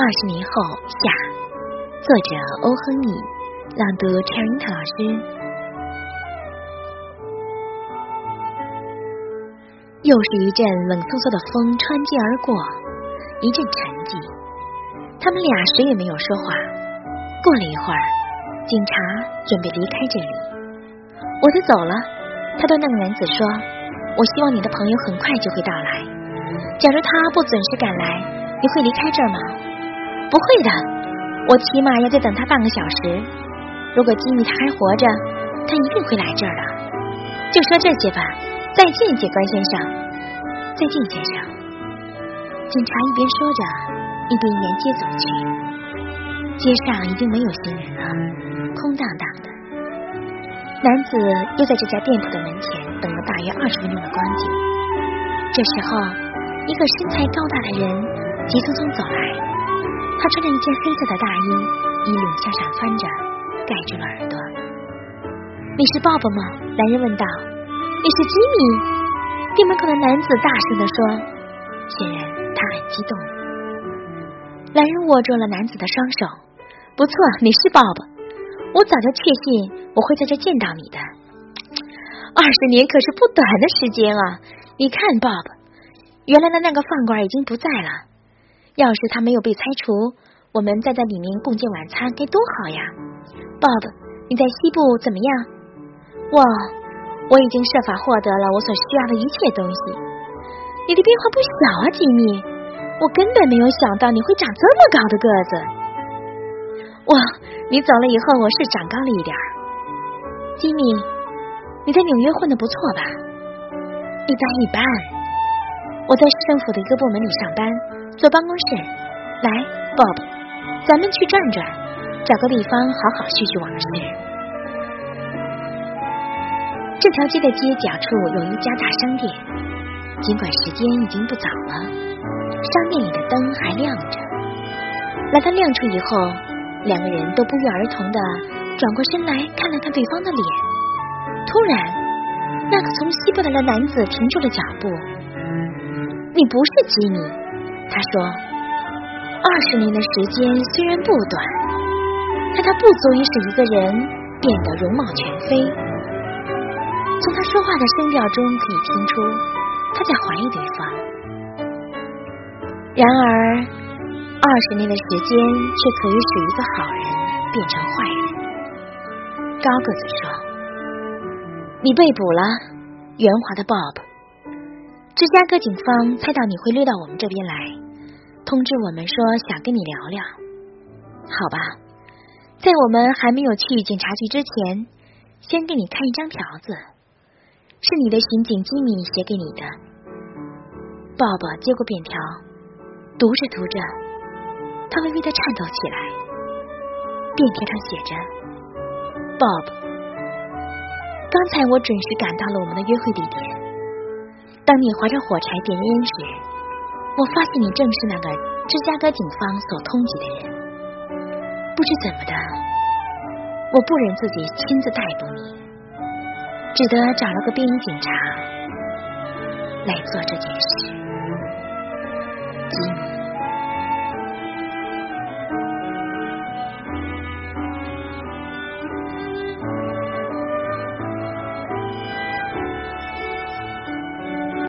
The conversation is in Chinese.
二十年后下，作者欧亨利，朗读 Cherry 老师。又是一阵冷飕飕的风穿街而过，一阵沉寂。他们俩谁也没有说话。过了一会儿，警察准备离开这里。我就走了。他对那个男子说：“我希望你的朋友很快就会到来。假如他不准时赶来，你会离开这儿吗？”“不会的，我起码要再等他半个小时。如果吉米他还活着，他一定会来这儿的。”就说这些吧。再见，警官先生。再见，先生。警察一边说着，一边沿街走去。街上已经没有行人了，空荡荡的。男子又在这家店铺的门前等了大约二十分钟的光景。这时候，一个身材高大的人急匆匆走来。他穿着一件黑色的大衣，衣领向上翻着，盖住了耳朵。你是 Bob 吗？男人问道。你是吉米，店门口的男子大声地说，显然他很激动。男人握住了男子的双手，不错，你是 Bob，我早就确信我会在这见到你的。二十年可是不短的时间啊！你看，，Bob，，原来的那个饭馆已经不在了。要是他没有被拆除，我们再在里面共进晚餐该多好呀！！Bob，，你在西部怎么样？我。我已经设法获得了我所需要的一切东西。你的变化不小啊，吉米！我根本没有想到你会长这么高的个子。哇，你走了以后，我是长高了一点儿。吉米，你在纽约混的不错吧？一般一般。我在市政府的一个部门里上班，坐办公室。来，Bob，咱们去转转，找个地方好好叙叙往事。这条街的街角处有一家大商店，尽管时间已经不早了，商店里的灯还亮着。来到亮处以后，两个人都不约而同的转过身来看了看对方的脸。突然，那个从西部来的男子停住了脚步。“你不是吉米。”他说，“二十年的时间虽然不短，但它不足以使一个人变得容貌全非。”从他说话的声调中可以听出，他在怀疑对方。然而，二十年的时间却可以使一个好人变成坏人。高个子说：“你被捕了，圆滑的 Bob。芝加哥警方猜到你会溜到我们这边来，通知我们说想跟你聊聊。好吧，在我们还没有去警察局之前，先给你看一张条子。”是你的刑警吉米写给你的。鲍勃接过便条，读着读着，他微微的颤抖起来。便条上写着：“Bob，刚才我准时赶到了我们的约会地点。当你划着火柴点烟时，我发现你正是那个芝加哥警方所通缉的人。不知怎么的，我不忍自己亲自逮捕你。”只得找了个便衣警察来做这件事。